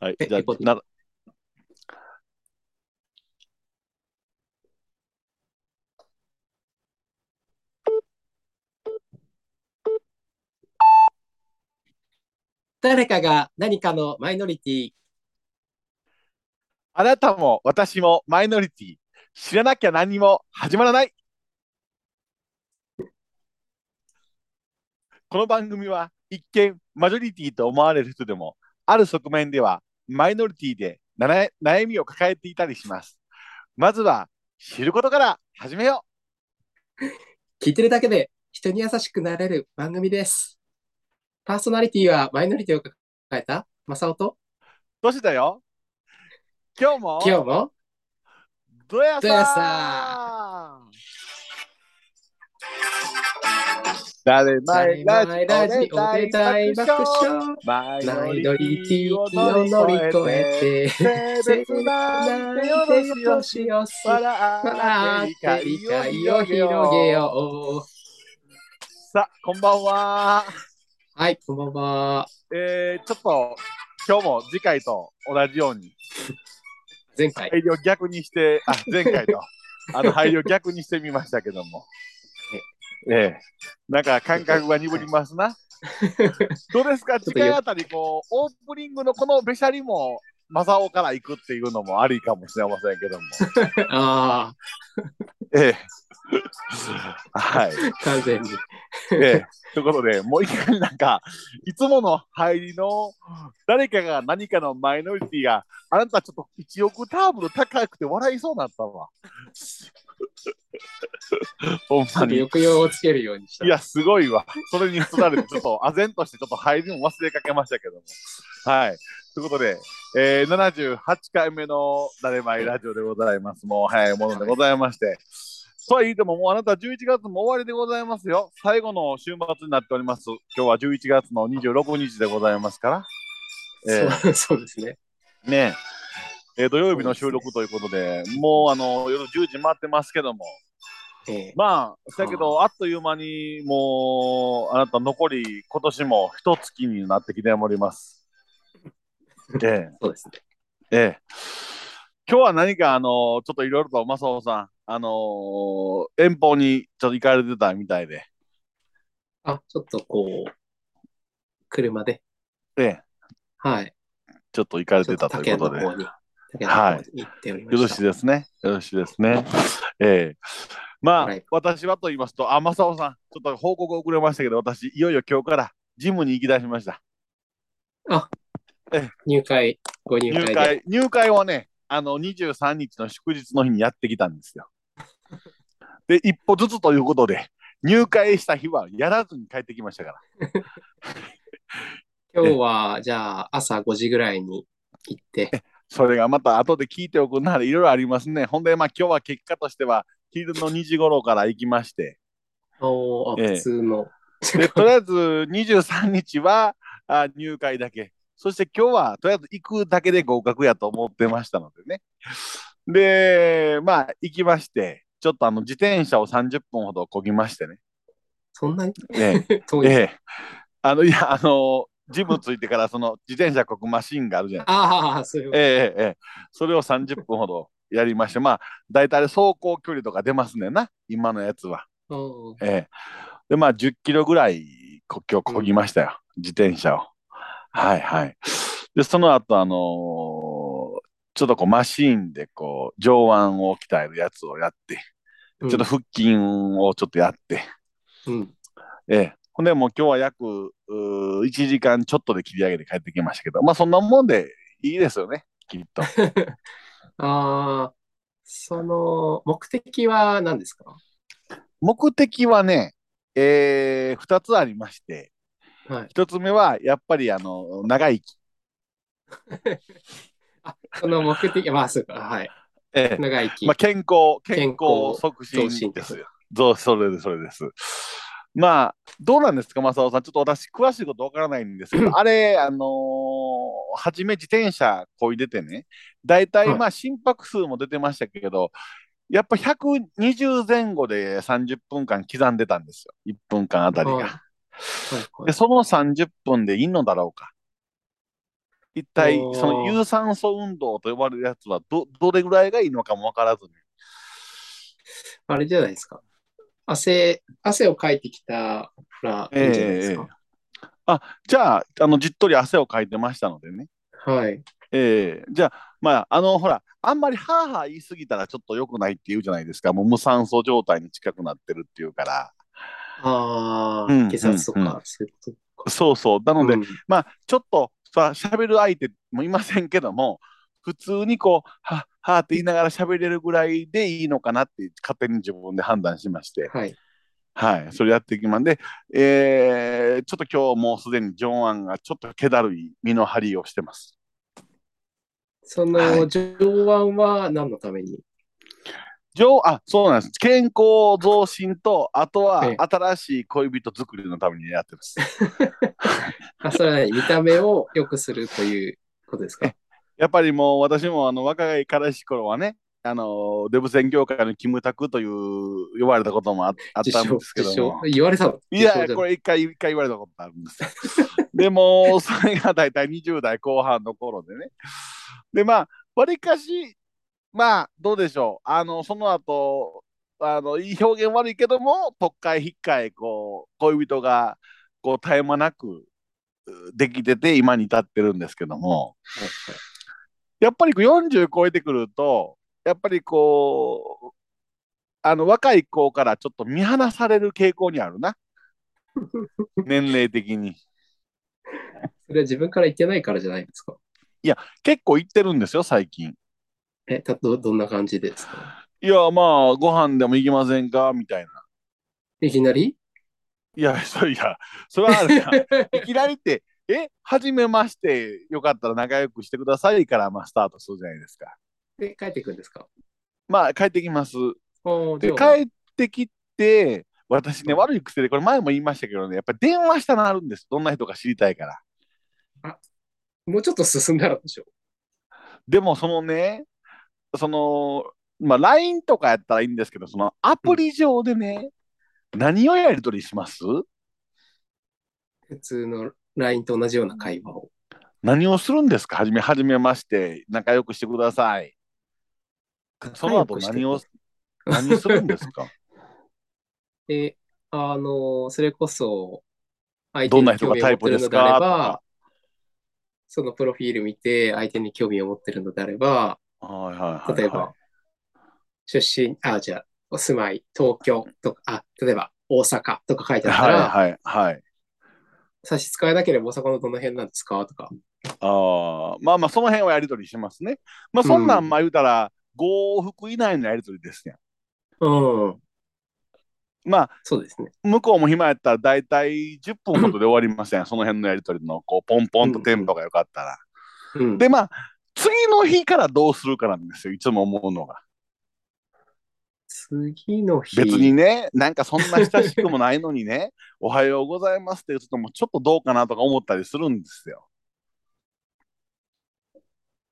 はい。えじゃあな、誰かが何かのマイノリティ。あなたも私もマイノリティ。知らなきゃ何も始まらない。この番組は一見マジョリティと思われる人でも、ある側面ではマイノリティで悩みを抱えていたりします。まずは知ることから始めよ聞いてるだけで人に優しくなれる番組です。パーソナリティはマイノリティを抱えた？マサオと、う。どうしたよ？今日も？今日も？どやささー誰前ラジオマイラジオで大爆笑。マイノマイリテノリティを乗り越越えて性別なんてよろしよしよし笑をを広げよ。うさあこんばんははい、こんばんは。えー、ちょっと今日も次回と同じように 前回、配慮逆にしてあ前回とあの配慮逆にしてみましたけどもええ。なんか感覚が鈍りますな。どうですか？次回あたりこうオープニングのこのべしゃりもマサオから行くっていうのもありかもしれませんけども。あええ はいあ、完全に。ええ、ということで、もういきなんか、いつもの入りの誰かが何かのマイノリティが、あなたちょっと1オクターブル高くて笑いそうになったわ。ほんまに。抑揚をつけるようにした。いや、すごいわ。それにつられて、ちょっと、唖然として、ちょっと入りも忘れかけましたけども。はい。ということで、えー、78回目の誰まいラジオでございます。もう早いものでございまして。とは言っても、もうあなた11月も終わりでございますよ。最後の週末になっております。今日は11月の26日でございますから。えそう そうですね。ー、ねえー土曜日の収録ということで、もうあの夜10時回ってますけども、ええまあ、だけど、あっという間にもう、あなた残り今年も一月になってきております。ええ、そうですね。ええ。今日は何か、あの、ちょっといろいろと、正雄さん、あの遠方にちょっと行かれてたみたいで、あ、ちょっとこう、車で、ええ、はい。ちょっと行かれてたということで、よ竹の方に、竹の方に行っておりました。ろしいですね。よろしいですね。ええ。まあ、はい私はと言いますと、あ、正雄さん、ちょっと報告遅れましたけど、私、いよいよ今日からジムに行き出しました。入会、ご入会で。入会、入会はね、あの、23日の祝日の日にやってきたんですよ。で、一歩ずつということで、入会した日はやらずに帰ってきましたから。今日は、じゃあ、朝5時ぐらいに行って、それがまた後で聞いておくならいろいろありますね。ほんで、まあ今日は結果としては、昼の2時頃から行きまして、おーええ普通の、で、とりあえず23日はあ入会だけ。そして今日はとりあえず行くだけで合格やと思ってましたのでね。で、まあ行きまして、ちょっとあの自転車を30分ほど漕ぎましてね。そんなに？ええ 遠いええ。あの、いや、あの、ジムついてからその自転車漕ぐマシンがあるじゃないああ、そういうええええええ。それを30分ほどやりまして、まあ、大体走行距離とか出ますねんな、今のやつは。ええ。で、まあ、10キロぐらいこ今日漕ぎましたよ、自転車を。はいはい。で、その後、あのーちょっとこうマシーンでこう上腕を鍛えるやつをやって、ちょっと腹筋をちょっとやって、うん。ええ。ほんで、もう今日は約うー1時間ちょっとで切り上げて帰ってきましたけど、まあそんなもんでいいですよね、きっと。ああ、その、目的は何ですか？目的はね、えー、2つありまして、はい。1つ目はやっぱりあの長生き。あ、その目的、まあ、そうか、はい。ええ長生き。まあ、健康、健健康康促進ですよ。それです、それです。まあ、どうなんですか、正雄さん。ちょっと私、詳しいことわからないんですけど、あれ、あのー初め自転車こいでてね、大体、はいまあ、心拍数も出てましたけど、やっぱ120前後で30分間刻んでたんですよ。1分間あたりが。はいはいはいで、その30分でいいのだろうか。一体その有酸素運動と呼ばれるやつはどどれぐらいがいいのかも分からずに。あれじゃないですか。汗、汗をかいてきたらいいんじゃないですか。じゃああのじっとり汗をかいてましたのでね。はい。ええじゃあまああのほらあんまりハーハー言い過ぎたらちょっと良くないって言うじゃないですかもう無酸素状態に近くなってるっていうからああ、うん血圧とうんか、そういうことか。そうそうなので、うんまあちょっとさ喋る相手もいませんけども普通にこうはっはーって言いながら喋れるぐらいでいいのかなって勝手に自分で判断しまして。はい。はい。それやっていきます。んで、えーちょっと今日もうすでにジョンアンがちょっと気だるい身の張りをしてます。その、はい。上腕は何のために？上あそうなんです。健康増進とあとはええ。新しい恋人作りのためにやってます。あ、それは何見た目を良くするということですか？やっぱりもう私もあの若い彼氏頃はねあのデブ戦業界のキムタクという呼ばれたこともああったんですけども。言われたの？いやこれ一回一回言われたことあるんですよ。でもそれが大体20代後半の頃でね。でまあわりかしまあどうでしょう。あのその後あのいい表現悪いけども特会引っかえこう恋人がこう絶え間なくうできてて今に至ってるんですけども。やっぱりこう40超えてくるとやっぱりこうあの若い子からちょっと見放される傾向にあるな。年齢的に。それは自分から言ってないからじゃないですか。結構行ってるんですよ最近え、たど、どんな感じですか？いやまあご飯でも行きませんか？みたいな。いきなり？いや そいやそれはあるやん いきなりってえ初めましてよかったら仲良くしてくださいからまあスタートするじゃないですか。で、帰ってくるんですか？まあ帰ってきます。で帰ってきて私ね悪い癖でこれ前も言いましたけどねやっぱり電話したなるんです。どんな人か知りたいから。もうちょっと進んだらでしょでもそのねそのまあ LINE とかやったらいいんですけどそのアプリ上でね、何をやり取りします？普通の LINE と同じような会話を。何をするんですか？はじめはじめまして仲良くしてください。その後何を何するんですか？で、あの、それこそ、相手どんなに人がタイプ興味を持ってるですかとのであればか、そのプロフィール見て、相手に興味を持ってるのであれば、はいはいはい、はい、例えば、出身、あ、じゃあ、お住まい、東京とか、あ、例えば、大阪とか書いてあったら、はいはいはい。差し支えなければ大阪のどの辺なんですかとか。ああまあまあその辺はやり取りしますね。まあそんなうんんまあ言うたら5往復以内のやり取りですねうん、まあそうですね。向こうも暇やったら大体10分ほどで終わりません、その辺のやり取りのこうポンポンとテンポが良かったら、うん、でまあ次の日からどうするかなんですよ。いつも思うのが。次の日、別にねなんかそんな親しくもないのにね おはようございますって言うのもちょっとどうかなとか思ったりするんですよ。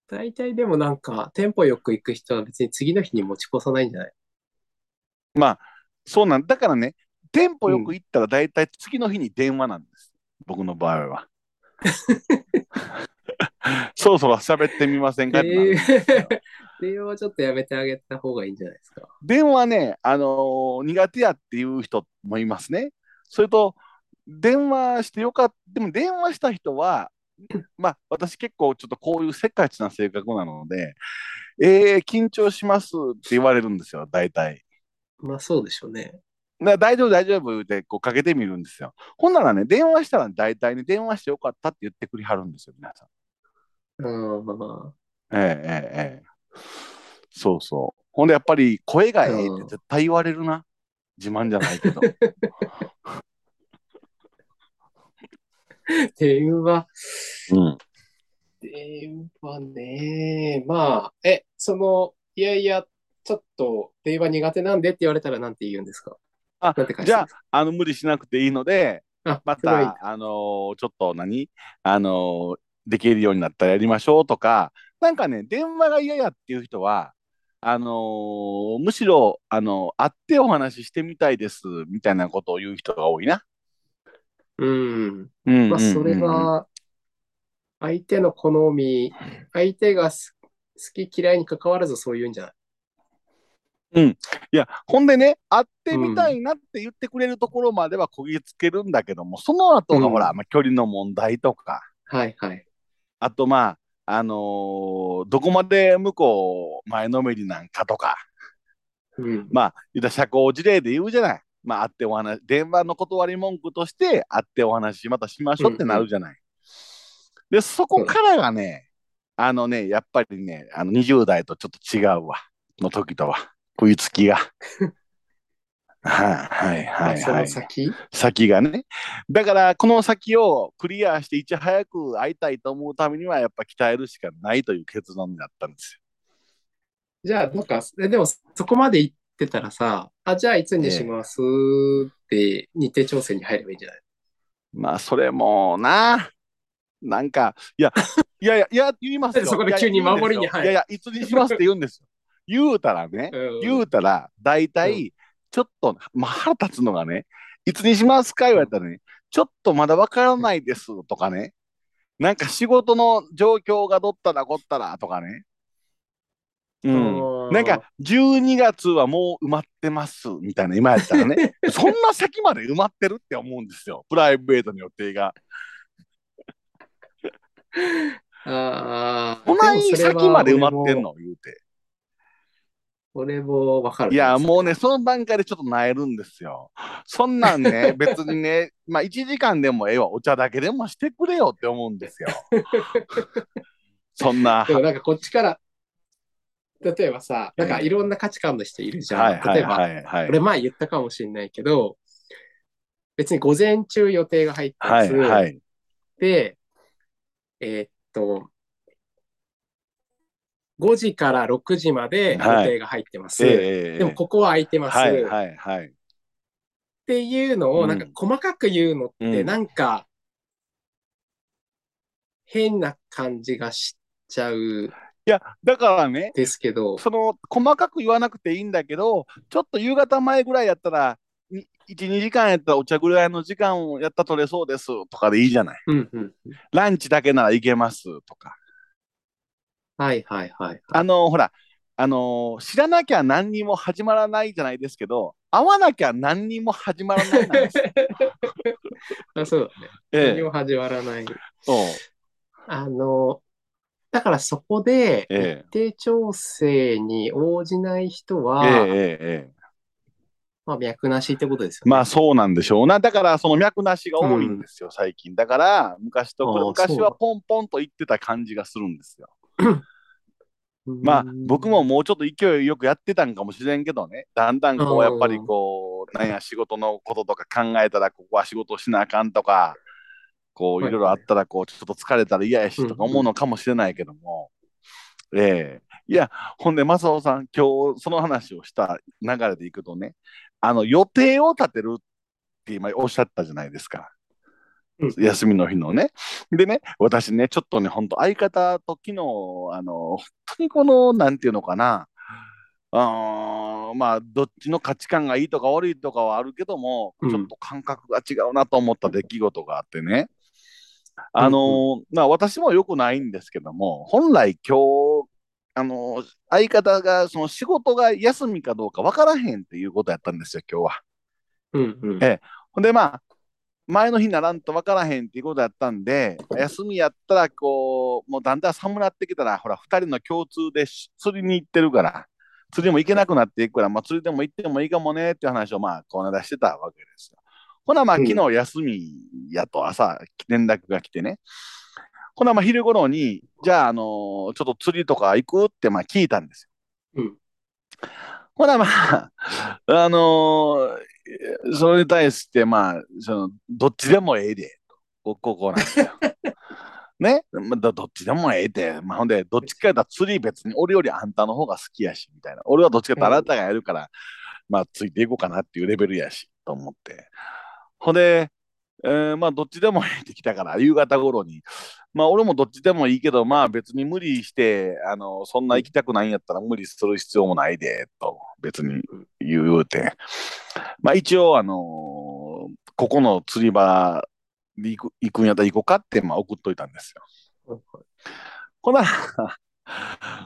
大体でもなんか、テンポよく行く人は別に次の日に持ち越さないんじゃない？まあそうなんだからねテンポよく行ったら大体次の日に電話なんです、僕の場合は そろそろ喋ってみませんか？電話はちょっとやめてあげた方がいいんじゃないですか？電話ね、あのー苦手やっていう人もいますね。それと、電話してよかった、でも電話した人は、まあ、私結構ちょっとこういうせっかちな性格なので、えー、緊張しますって言われるんですよ、大体。まあそうでしょうね。な大丈夫、大丈夫ってこうかけてみるんですよ。ほんならね、電話したら大体に電話してよかったって言ってくれはるんですよ、皆さん。うん、まええええええそうそう。ほんでやっぱり声がええって絶対言われるな。自慢じゃないけど。あ、電話、うん。電話ね。まあ、え、その、いやいや、ちょっと電話苦手なんでって言われたらなんて言うんですか？あじゃああの無理しなくていいので、あ、また、あのーちょっと何？あのーできるようになったらやりましょうとか、なんかね、電話が嫌やっていう人は、あのーむしろ、あの会ってお話ししてみたいですみたいなことを言う人が多いな。うん。うんまあ、それは、相手の好み、相手がす好き嫌いに関わらずそういうんじゃない？いや、ほんでね、会ってみたいなって言ってくれるところまではこぎつけるんだけども、その後がほら、うんまあ、距離の問題とか、はいはい。あとまあ、あのーどこまで向こう前のめりなんかとか、うん。まあ、言ったら社交辞令で言うじゃない。まあ、会ってお話、電話の断り文句として、会ってお話またしましょうってなるじゃない。で、そこからがね、あのね、やっぱりね、あの20代とちょっと違うわ、の時とは、食いつきが。はいはいはいそのはい。先？先がね。だから、この先をクリアして、いち早く会いたいと思うためには、やっぱ鍛えるしかないという結論になったんですじゃあ、なんか、えでもそこまで行ってたらさ、あ、じゃあいつにしますって日程調整に入ればいいんじゃない？よ。まあ、それもな、なんか、いや、いやいや、いや、言いますよ。そこで急に守りに入るいやいや、いつにしますって言うんですよ。言うたらね、うん言うたら、大体、ちょっと、まあ、腹立つのがね、いつにしますか言われたらね、ちょっとまだわからないですとかね、なんか仕事の状況がどったらこったらとかね、うん、うん。なんか12月はもう埋まってますみたいな今やったらね、そんな先まで埋まってるって思うんですよ、プライベートの予定が。ああ、こない先まで埋まってんの言うて。俺もわかる。いや、もうね、その段階でちょっとなえるんですよ。そんなんね、別にね、まあ1時間でもええわ、お茶だけでもしてくれよって思うんですよ。そんな。でもなんかこっちから、例えばさ、なんかいろんな価値観の人いるじゃん。はいはい例えば。俺前言ったかもしれないけど、別に午前中予定が入ってまはいす。はい。で、えーっと、5時から6時まで予定が入ってます。ええええでもここは空いてます。はいっはいはい。ていうのうんをなんか細かく言うのってうんなんか変な感じがしちゃういや、だからね、ですけど、その細かく言わなくていいんだけど、ちょっと夕方前ぐらいやったら、に1、2時間やったらお茶ぐらいの時間をやったら取れそうですとかでいいじゃない。うんうん。ランチだけならいけますとか。はいはいはい。あのほら、あの知らなきゃ何にも始まらないじゃないですけど、会わなきゃ何にも始まらないなんですよ。あそうだね。ええ何も始まらない。あの、だからそこでえ日程調整に応じない人えは、えええええまあ脈なしってことですよね。まあそうなんでしょうな。だからその脈なしが多いんですよ、最近。だから昔と昔はポンポンと言ってた感じがするんですよ。まあ僕ももうちょっと勢いよくやってたんかもしれんけどね、だんだんこうやっぱりこう、なんや仕事のこととか考えたらここは仕事しなあかんとか、こうはいいろいろあったらこうちょっと疲れたら嫌やしとか思うのかもしれないけども、ええ。いや、ほんで、正雄さん、今日その話をした流れでいくとね、あの予定を立てるって今おっしゃったじゃないですか。うん休みの日のね。でね、私ね、ちょっとね、本当相方と昨日、あの、本当にこの、なんていうのかな、あーまあ、どっちの価値観がいいとか悪いとかはあるけども、うんちょっと感覚が違うなと思った出来事があってね。あのまあ、私もよくないんですけども、本来今日、あの相方がその仕事が休みかどうか分からへんっていうことやったんですよ、今日は。うんうん。えほんで、まあ、前の日にならんと分からへんっていうことやったんで、休みやったら、こう、もうだんだん寒なってきたら、ほら、二人の共通でし釣りに行ってるから、釣りも行けなくなっていくから、まあ、釣りでも行ってもいいかもねっていう話を、まあ、この間してたわけですよ。ほな、まあ、うん昨日休みやと朝、連絡が来てね。ほな、まあ、昼頃に、じゃあ、あのーちょっと釣りとか行くって、まあ、聞いたんですよ。うんほな、まあ、あのーそれに対して、まあ、その、どっちでもええで、こここなんですよ。ね、まあ、どどっちでもええで、まあ、ほんで、どっちかやったら釣り別に俺よりあんたの方が好きやし、みたいな。俺はどっちかってあなたがやるから、まあ、ついていこうかなっていうレベルやし、と思って。ほんで、えーまあ、どっちでもええってきたから、夕方頃に、まあ、俺もどっちでもいいけど、まあ、別に無理して、あの、そんな行きたくないんやったら無理する必要もないで、と、別に言うて。まあ、一応、あのーここの釣り場に行く行くんやったら行こうかって、まあ、送っといたんですよ。ほな、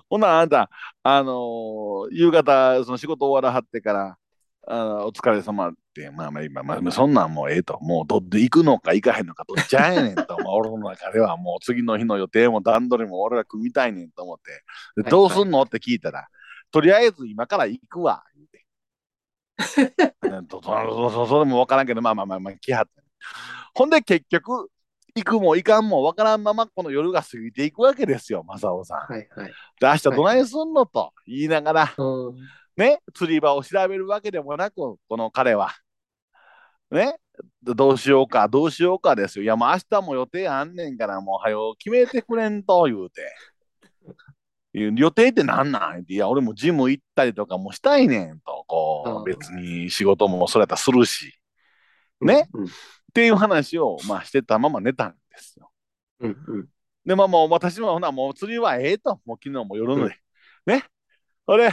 ほな、あんた、あのー夕方、その仕事終わらはってから、あのお疲れ様って、まあまあ今、まあ、そんなんもうええと、もうどって行くのか行かへんのかどっちゃやねんと、まあ俺の中ではもう次の日の予定も段取りも俺ら組みたいねんと思って、ではいどうすんのって聞いたら、とりあえず今から行くわ、言うて。そそそそれも分からんけど、まあまあまあまあ、来はって。ほんで結局、行くも行かんも分からんままこの夜が過ぎていくわけですよ、正雄さん。はいはい。で、明日どないすんのと言いながら、うん。ね、釣り場を調べるわけでもなく、この彼は。ね、どうしようか、どうしようかですよ。いや、もう明日も予定あんねんから、もう早う決めてくれんと言うて。予定ってなんなん？いや、俺もジム行ったりとかもしたいねんと、こうんう、別に仕事もそれやったらするし。ね？うん。っていう話を、まあ、してたまま寝たんですよ。うん。うん。で、まあもう私もほな、もう釣りはええと、もう昨日も夜ので。ね？それ、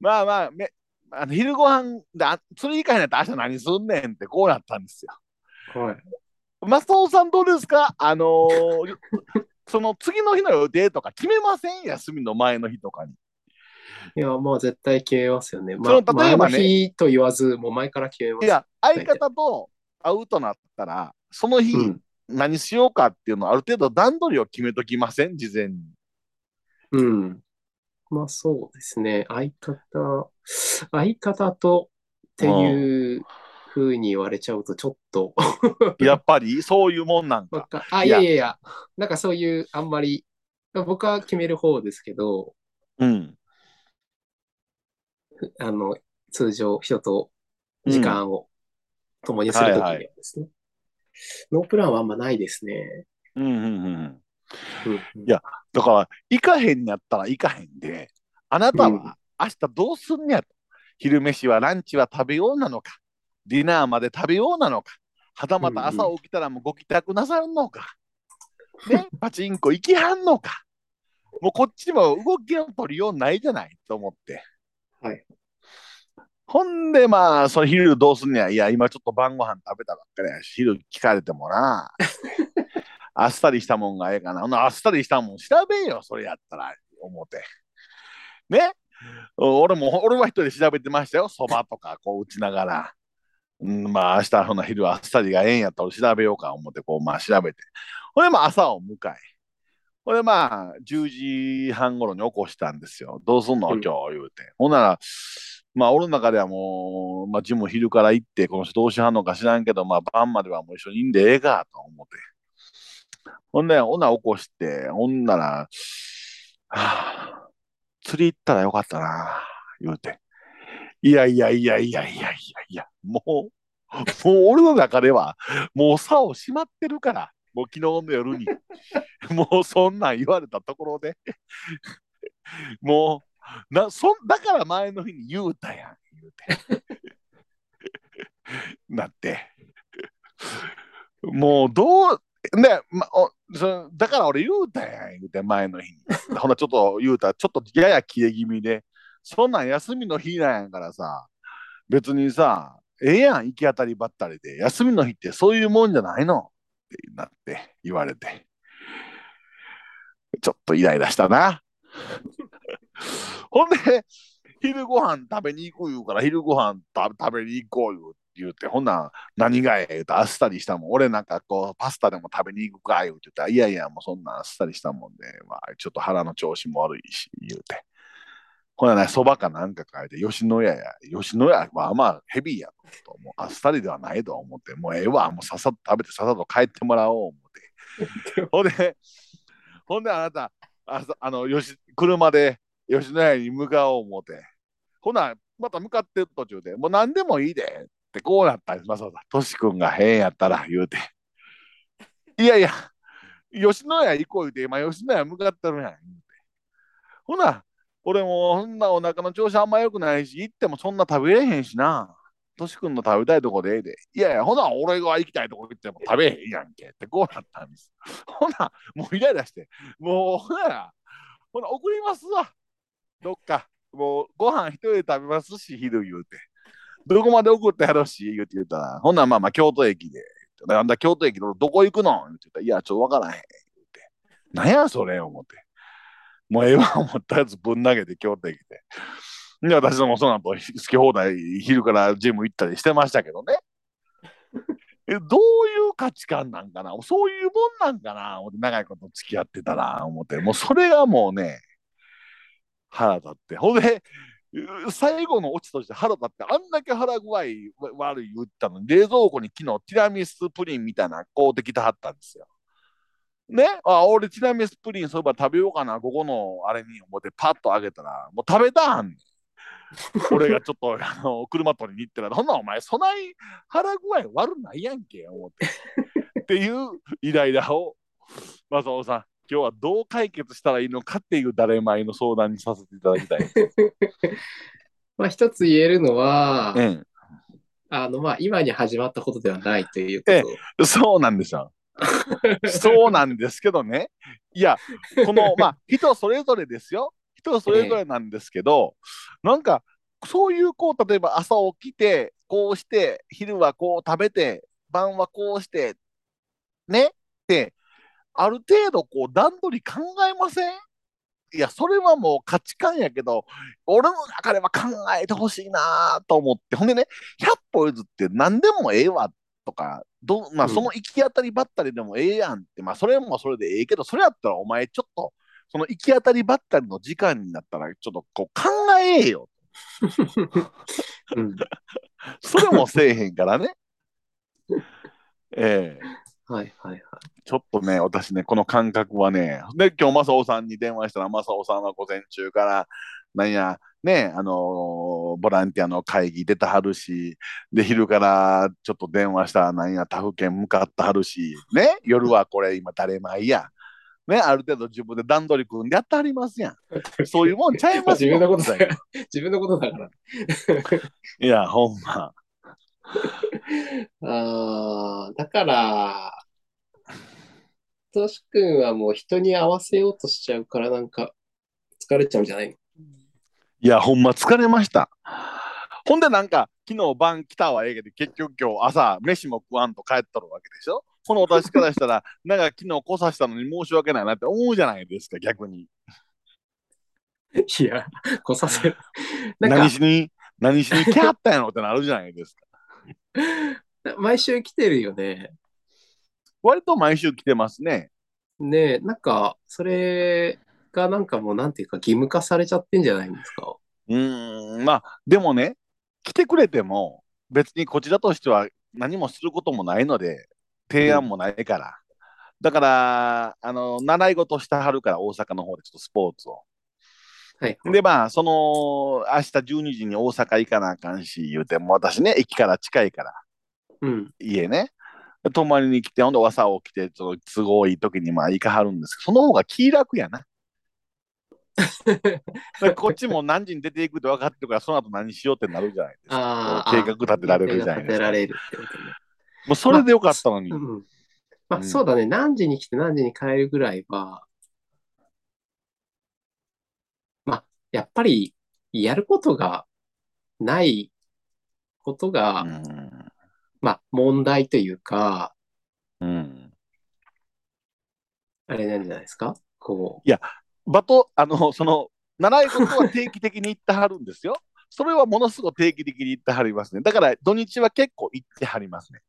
まあまあ、めあの昼ご飯であ釣り行かへんやったら明日何すんねんってこうなったんですよ。はい。マスオさんどうですか？あのー その次の日の予定とか決めません？休みの前の日とかに。いや、まあ絶対決めますよね。まそのあ、例えばね日と言わず、もう前から決めます。いや、相方と会うとなったら、その日うん。何しようかっていうのをある程度段取りを決めときません？事前に。うん。まあそうですね。相方、相方とっていうふうに言われちゃうとちょっとやっぱりそういうもんなんか。あ、いやいやいやなんかそういうあんまり、僕は決める方ですけど、うん。あの、通常人と時間を共にするときですね。ノープランはあんまないですね。うんうんうん。いやだから、行かへんやったら行かへんで、あなたうんは明日どうすんねやと。昼飯はランチは食べようなのか、ディナーまで食べようなのか、はたまた朝起きたらもうご帰宅なさるのか、ね、パチンコ行きはんのか、もうこっちも動きの取りようないじゃないと思って。はい。ほんで、まあ、その昼どうすんねや。いや、今ちょっと晩ご飯食べたばっかりやし、昼聞かれてもな。あっさりしたもんがええかな。あっさりしたもん調べよ、それやったら、思って。ね？俺も、俺は一人で調べてましたよ。そばとかこう打ちながら。うん、まあ、明日ほな昼あっさりがええんやったら調べようか思って、こう、まあ調べて。ほれ、まあ朝を迎え。ほれ、まあ、10時半頃に起こしたんですよ。どうすんの？うん今日、言うて。ほんなら、まあ、俺の中ではもう、まあ、ジム昼から行って、この人どうしはんのか知らんけど、まあ、晩まではもう一緒にいんでええかと思って。ほんで、ほな起こして、ほんなら、はあ、釣り行ったらよかったな、言うて。いやいやいやいやいやいやいや、もう、もう俺の中では、もう竿閉まってるから、もう昨日の夜に。もうそんなん言われたところで、もう、なそだから前の日に言うたやん、言うて。なって。もうどう、ね、ま、おそだから俺言うたやん、言うて、前の日に。ほな、ちょっと言うたら、ちょっとやや切れ気味で、そんなん休みの日なんやからさ、別にさ、ええやん、行き当たりばったりで、休みの日ってそういうもんじゃないの？ってなって言われて、ちょっとイライラしたな。ほんで、昼ご飯食べに行く言うから、昼ご飯食べ食べに行こう言う言うて、ほんなら何がええ言うてあっさりしたもん。俺なんかこう、パスタでも食べに行くか言うてたら、いやいや、もうそんなあっさりしたもんで、まあ、ちょっと腹の調子も悪いし、言うて。ほらね、そばかなんか書いて、吉野家や、吉野家はまあヘビーやと、もうあっさりではないと思って、もうええわ、もうさっさと食べてさっさと帰ってもらおう思って。ほんで、ほんであなた、あさあの、よし、車で吉野家に向かおう思って。ほな、また向かってる途中で、もう何でもいいでってこうなったんです、まさか。トシ君が変やったら言うて。いやいや、吉野家行こう言うて、今吉野家向かってるやん。ほな、俺もそんなお腹の調子あんま良くないし、行ってもそんな食べれへんしな。トシ君の食べたいとこでええで。いやいや、ほな、俺が行きたいとこ行っても食べへんやんけってこうなったんです。ほな、もうイライラして、もうほな、ほな、送りますわ。どっか。もうご飯一人で食べますし、昼言うて。どこまで送ってやろうし、言うて言ったら、ほんなら、まあまあ、京都駅で。なんだ、京都駅のどこ行くの？って言ったら、いや、ちょっとわからへん。言うて。なんやそれ？思って。もうええわ思ったやつぶん投げて京都へ来て。で、私もその後好き放題昼からジム行ったりしてましたけどね。えどういう価値観なんかな？そういうもんなんかな？思って長いこと付き合ってたら思ってもうそれがもうね腹立ってほんで最後のオチとして腹立ってあんだけ腹具合悪い言ったのに冷蔵庫に昨日ティラミスプリンみたいな買うてきてはったんですよ。ね？あ俺ティラミスプリンそういえば食べようかな午後のあれに思ってパッとあげたらもう食べたはんねん。俺がちょっとあの車取りに行ったら、ほんなお前、そない腹具合悪ないやんけ、思って。っていうイライラを、正雄さん、今日はどう解決したらいいのかっていう誰前の相談にさせていただきたい。まあ、一つ言えるのは、うん、あの、まあ、今に始まったことではないということ。そうなんですよ。そうなんですけどね。いや、この、まあ、人それぞれですよ。人それぞれなんですけど、なんかそういうこう例えば朝起きてこうして昼はこう食べて晩はこうしてね？ってある程度こう段取り考えません？いやそれはもう価値観やけど俺の中では考えてほしいなと思って。ほんでね100歩譲って何でもええわとかど、まあ、その行き当たりばったりでもええやんって、まあそれもそれでええけどそれやったらお前ちょっとその行き当たりばったりの時間になったら、ちょっとこう考えよ。うん、それもせえへんからね。ええはいはいはい。ちょっとね、私ね、この感覚はね、で、今日、正雄さんに電話したら、正雄さんは午前中から、なんや、ね、あのーボランティアの会議出たはるし、で、昼からちょっと電話したら、なんや、他府県向かったはるし、ね、夜はこれ今、誰前や。ね、ある程度自分で段取り組んでやってはりますやん。そういうもんちゃいます自分のことよ。だから。自分のことだから。いや、ほんま。ああ、だから、とし君はもう人に合わせようとしちゃうからなんか疲れちゃうんじゃないの？いや、ほんま疲れました。ほんでなんか、昨日晩来たはええけど、結局今日朝、飯も食わんと帰っとるわけでしょ？この私からしたら、なんか昨日来させたのに申し訳ないなって思うじゃないですか、逆に。いや、来させる。何、しに、何しに？来はったんやろってなるじゃないですか。毎週来てるよね。割と毎週来てますね。ねえ、なんか、それがなんかもうなんていうか義務化されちゃってんじゃないんですか。うーん、まあ、でもね、来てくれても、別にこちらとしては何もすることもないので、提案もないから。だから、あの、習い事してはるから、大阪の方でちょっとスポーツを。はい。で、まあ、その、明日12時に大阪行かなあかんし、言うても、私ね、駅から近いから、うん。家ね。泊まりに来て、ほんで朝起きて、ちょっと都合いい時にまあ行かはるんですけど、その方が気楽やな。こっちも何時に出ていくって分かってるから、その後何しようってなるじゃないですか。ああ、計画立てられるじゃないですか。立てられるってことね。もうそれでよかったのに。うん。まあ、うんそうだね。何時に来て何時に帰るぐらいは、まあ、やっぱり、やることがないことが、うん。まあ、問題というか、うん。あれなんじゃないですか？こバト、あの、その、習い事は定期的に行ってはるんですよ。それはものすごく定期的に行ってはりますね。だから土日は結構行ってはりますね。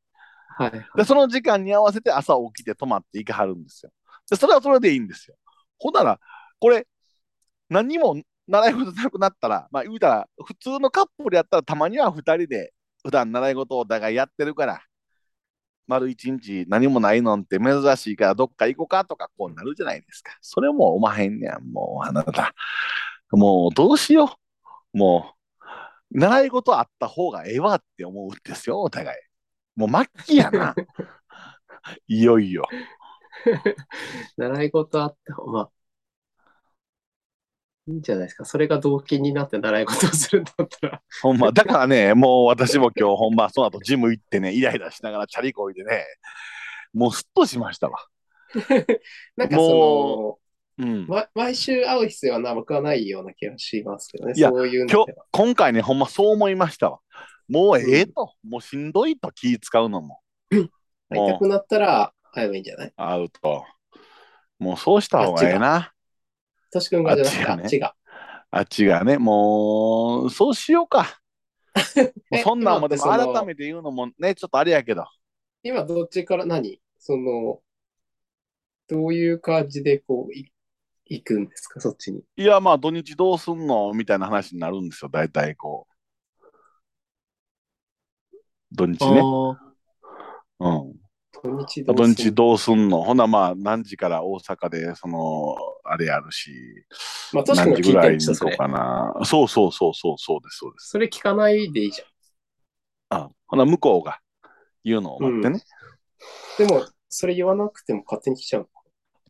う、はい、はいで、その時間に合わせて朝起きて泊まって行かはるんですよ。で、それはそれでいいんですよ。ほんなら、これ、何にも習い事なくなったら、まあ言うたら、普通のカップルやったらたまには2人で普段習い事をお互いやってるから、丸一日何もないのんって珍しいからどっか行こうかとかこうなるじゃないですか。それもおまへんねやん、もうあなた。もうどうしよう。もう、習い事あった方がええわって思うんですよ、お互い。もう末期やな。いよいよ。習い事あって、まあ、いいんじゃないですか？それが動機になって習い事をするんだったら。ほんま、だからね、もう私も今日ほんま、その後ジム行ってね、イライラしながらチャリこいでね、もうすっとしましたわ。なんかもそうん毎週会う必要はな僕はないような気がしますけどね。いやそういう今日今回ね、ほんまそう思いましたわ。もうええと、もうしんどいと気使うのも。会いたくなったら会えばいいんじゃない？会うと。もうそうした方がええな。としくんがじゃなくてあっちがねあっちが。ね、もう、そうしようか。そんなんもでも改めて言うのもね、ちょっとあれやけど。今どっちから何その、どういう感じでこう、い行くんですかそっちに。いや、まあ土日どうすんのみたいな話になるんですよ、大体こう。土日ね。うん。土日どう土すん日どうすんのほなまあ何時から大阪でそのあれやるしまあ、としくん何時ぐらいにか。なそうそうそうそうそうですそうですそれ聞かないでいいじあほな向こうが言うのを待ってね、ゃん。でも、それ言わなくても勝手に来ちゃう。っ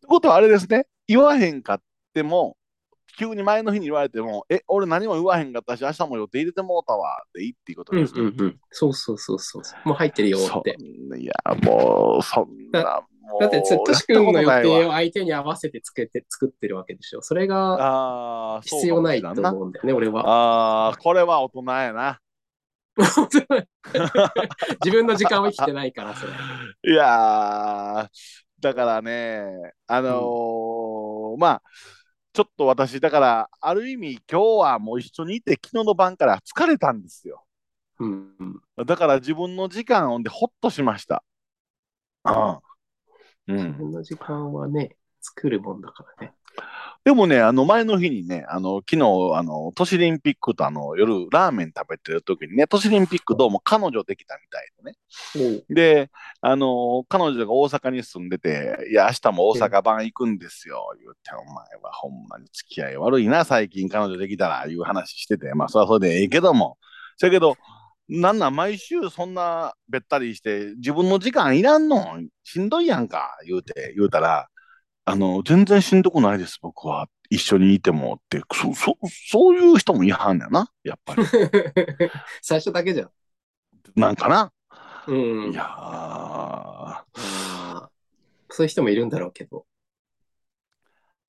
てことはあれですね言わへんかっても急に前の日に言われてもえ俺何も言わへんかったし明日も予定入れてもうたわでいいっていうことうんですね、うんうん。そうそうそうそう。もう入ってるよそって。いやもうそんなだって、としくんの予やっとないわ定を相手に合わせて作って作ってるわけでしょ。それが必要ないとう思うんだよね、俺は。ああこれは大人やな 自分の時間を生きてないから、それ。いやー、だからね、あのーまあ、ちょっと私、だから、ある意味、今日はもう一緒にいて、昨日の晩から疲れたんですよ。うんうん。だから自分の時間をで、ほっとしました。うん。うん、自分の時間はね、作るもんだからね。でもね、あの前の日にね、あの昨日、あの都市リンピックとあの夜ラーメン食べてる時にね、都市リンピックどうも彼女できたみたいでね。で、あの彼女が大阪に住んでて、いや、明日も大阪版行くんですよ、言って、お前はほんまに付き合い悪いな、最近彼女できたら、いう話してて、まあ、それはそれでええけども、そやけど、なんなん毎週そんなべったりして、自分の時間いらんのしんどいやんか、言うて、言うたら、あの、全然しんどくないです、僕は。一緒にいてもって、そ、そ、そういう人もいはんねやな、やっぱり。最初だけじゃん。なんかな。うん。いやそういう人もいるんだろうけど。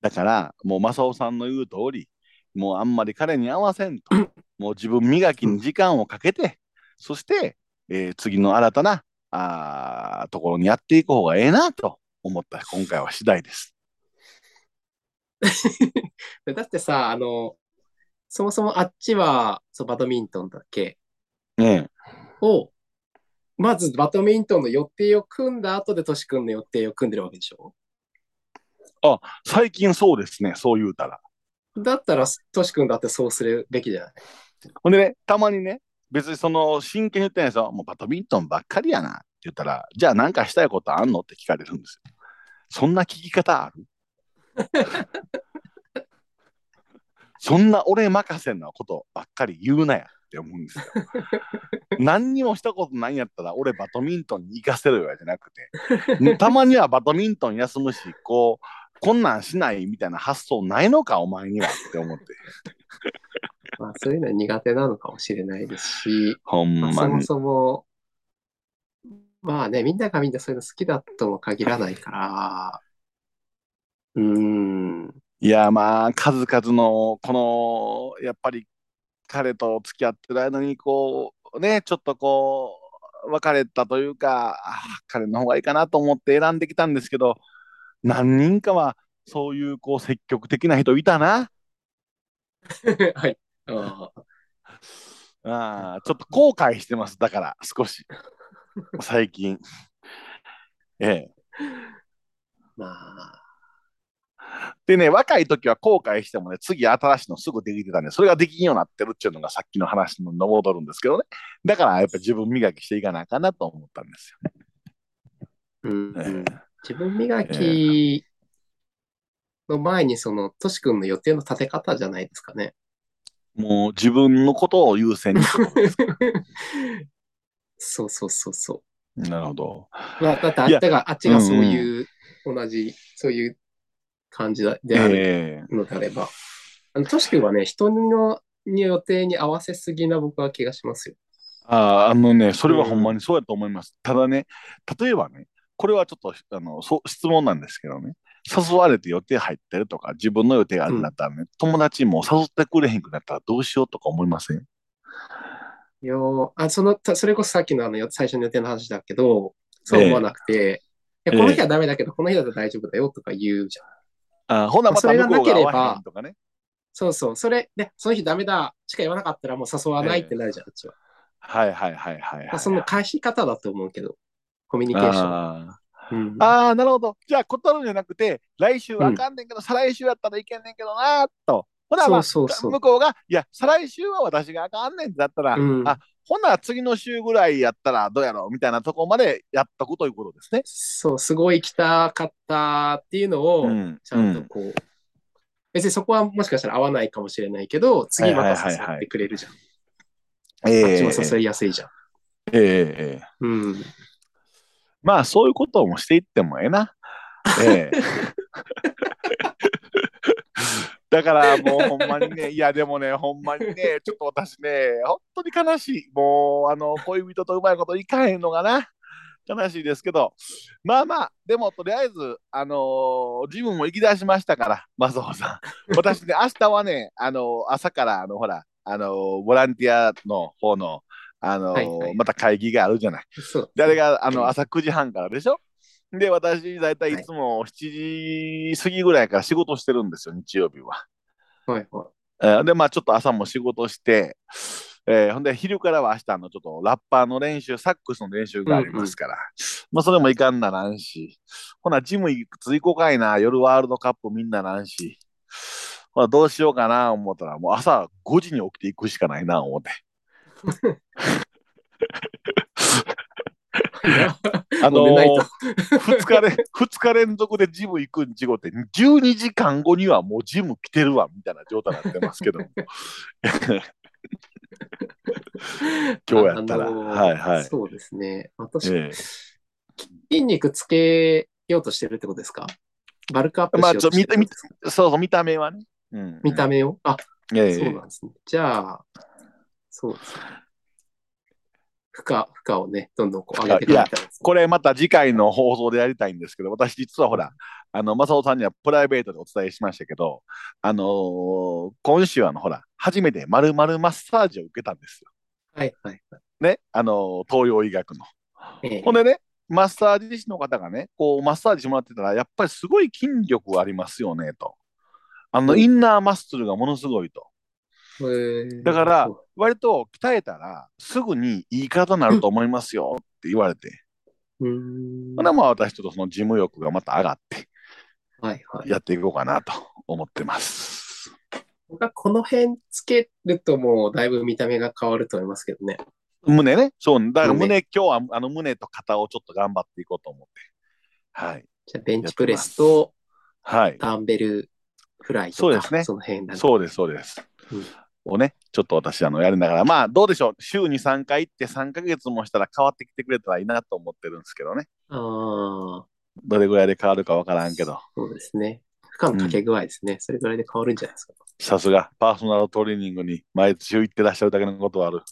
だから、もう正雄さんの言う通り、もうあんまり彼に合わせんと、もう自分磨きに時間をかけて、そして、えー次の新たなあーところにやっていく方がええなと思った今回は次第です。だってさ、あの、そもそもあっちはそうバドミントンだっけ？ねを、まずバドミントンの予定を組んだ後でトシ君の予定を組んでるわけでしょ？え最近そうですね、そう言うたら。だったらトシ君だってそうするべきじゃない？ほんでね、たまにね、別にその真剣に言ってないですよ。もうバドミントンばっかりやなって言ったら、じゃあ何かしたいことあんのって聞かれるんですよ。そんな聞き方ある？そんな俺任せなことばっかり言うなやって思うんですよ。何にもしたことないんやったら俺バドミントンに行かせろよじゃなくて、たまにはバドミントン休むし、こう、こんなんしないみたいな発想ないのか、お前にはって思って。まあ、そういうのは苦手なのかもしれないですし、ほんまあ、まに。そもそも、まあね、みんながみんなそういうの好きだとも限らないから、うーん、いや、まあ、数々の、この、やっぱり、彼と付き合ってる間に、こう、ね、ちょっとこう、別れたというか、あ彼の方がいいかなと思って選んできたんですけど、何人かは、そういう、こう、積極的な人いたな。はい。あーあーちょっと後悔してます。だから、少し。最近。ええ。まあ、でね、若い時は後悔してもね、次新しいのすぐできてたんで、それができんようになってるっていうのがさっきの話に戻るんですけどね。だからやっぱ自分磨きしていかなあかんなと思ったんですうん、よ。え自分磨きの前に、その、トシ君の予定の立て方じゃないですかね。えもう自分のことを優先にすることです。そうそうそうそなるほど。う。まあ、だってあっちが、あっちがそういう、同じ、そういう感じであるええのであれば。あの、トシ君はね、人のに予定に合わせすぎな僕は気がしますよ。あーあのね、それはほんまにそうやと思います。ただね、例えばね、これはちょっとあのそう質問なんですけどね、誘われて予定入ってるとか、自分の予定があるんだったらね、友達も誘ってくれへんくなったらどうしようとか思いません？いやーあその、たそれこそさっきのあのよ最初の予定の話だけど、そう思わなくて、やこの日はダメだけど、この日だと大丈夫だよとか言うじゃん。あほなまたそれがなければね。そうそう。それで、その日ダメだしか言わなかったらもう誘わないってなるじゃん、うちは。はいはいはいはい、はい。その返し方だと思うけど、コミュニケーション。あうんーあー、なるほど。じゃあ、断るんじゃなくて、来週あかんねんけど、再来週やったらいけんねんけどなーと。ほな、まあ、そうそうそう向こうが、いや、再来週は私があかんねんってだったら、うんあほんなら次の週ぐらいやったらどうやろうみたいなとこまでやっとくということですね。そう、すごい行きたかったっていうのを、うんちゃんとこう、別にそこはもしかしたら合わないかもしれないけど、次また誘ってくれるじゃん。ええあっちも誘いやすいじゃん。ええええうん。まあ、そういうこともしていってもええな。ええだからもうほんまにね、いやでもね、ほんまにね、ちょっと私ね、本当に悲しい。もう、あの、恋人とうまいこといかへんのがな。悲しいですけど、まあまあ、でもとりあえず、あのージムも行き出しましたから、マサオさん。私ね、明日はね、あのー朝から、あの、ほら、あのーボランティアの方の、あのーはいはい。また会議があるじゃない。で、あれが、あうんの、朝9時半からでしょ？で、私、だいたい。いつも7時過ぎぐらいから仕事してるんですよ、日曜日は。はいはい。えーで、まあ、ちょっと朝も仕事して、えーほんで、昼からは明日のちょっとラッパーの練習、サックスの練習がありますから、まあ、それもいかんならんし、ほな、ジムいくつ行こうかいな、夜ワールドカップみんななんし、ほな、どうしようかな、思ったら、もう朝5時に起きていくしかないな、思って。あのー、2日連二日連続でジム行くんちごって、12時間後にはもうジム来てるわ、みたいな状態になってますけども。今日やったら。あのーはいはい。そうですね。私、え筋肉つけようとしてるってことですか？バルクアップしまあようとしてるってことですか？えそうそう、見た目はね。うん、見た目を？あ、ええ。そうなんですね。じゃあ、そうですね。負荷、負荷をね、どんどんこう上げていかないとですねこれまた次回の放送でやりたいんですけど、私実はほら、あの、正雄さんにはプライベートでお伝えしましたけど、あのー今週あの、ほら、初めて丸々マッサージを受けたんですよ。はいはいはい。ね、あのー東洋医学の。ええほんでね、マッサージ師の方がね、こう、マッサージしてもらってたら、やっぱりすごい筋力ありますよね、と。あの、うんインナーマッスルがものすごいと。えーだから割と鍛えたら、すぐにいい体になると思いますよって言われて。うーん。まあ私ちょっとその事務欲がまた上がって、はいはい。やっていこうかなと思ってます。僕はこの辺つけるともうだいぶ見た目が変わると思いますけどね。胸ね。そう、だから胸胸、今日はあの胸と肩をちょっと頑張っていこうと思って。はい。じゃあベンチプレスとはい。ダンベルフライとか、そうですねその辺だね。そうです、そうです。うんをね、ちょっと私、あの、やりながら、まあ、どうでしょう。週に3回行って3ヶ月もしたら変わってきてくれたらいいなと思ってるんですけどね。ああ、どれぐらいで変わるかわからんけど、そうですね。負荷のかけ具合ですね。それぐらいで変わるんじゃないですか。さすが、パーソナルトレーニングに毎週行ってらっしゃるだけのことはある。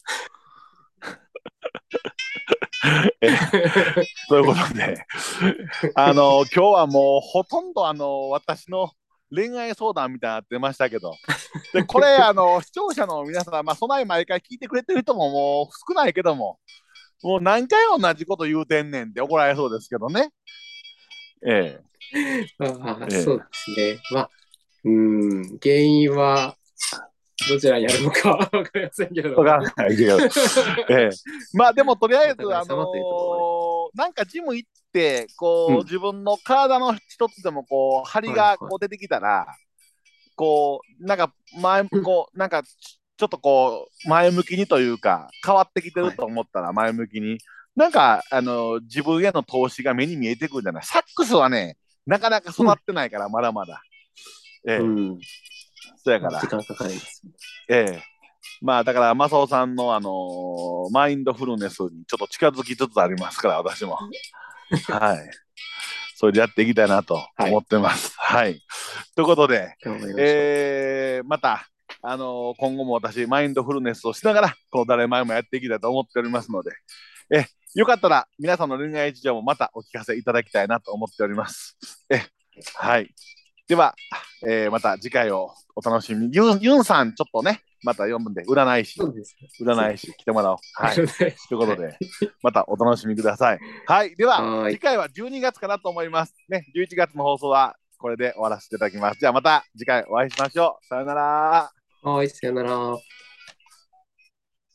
えということで、あの、今日はもうほとんどあの、私の恋愛相談みたいになってましたけど、で、これ、あの、視聴者の皆さん、まあ、そない毎回聞いてくれてる人ももう少ないけども、もう何回同じこと言うてんねんって怒られそうですけどね。えああええそうですね。まあ、うーん、原因はどちらにあるのかわかりませんけども。わかんないけど、ええ、まあでもとりあえず、あのなんかジム行って、こう、うん自分の体の一つでもこう、張りはいはいがこう出てきたら、こう、なんか前、うんこう、なんかちちょっとこう、前向きにというか、変わってきてると思ったら前向きに、なんか、あの、自分への投資が目に見えてくるんじゃないサックスはね、なかなか育ってないから、まだまだ。ええ、うん、そうやから時。間かかります。ええ。まあだから、マサオさんの、あのーマインドフルネスにちょっと近づきつつありますから、私も。はい。それでやっていきたいなと思ってます。はい。ということで。えーまた、あのー今後も私、マインドフルネスをしながら、この誰前もやっていきたいと思っておりますので、え、よかったら皆さんの恋愛事情もまたお聞かせいただきたいなと思っております。え、はい。では、えーまた次回をお楽しみに。ユンユンさん、ちょっとね、また読むんで、占い師。占い師来てもらおう。はい。とい。いうことで、またお楽しみください。はい。では、はい次回は12月かなと思います。ね、11月の放送はこれで終わらせていただきます。じゃあまた次回お会いしましょう。さよなら。はい、さよなら。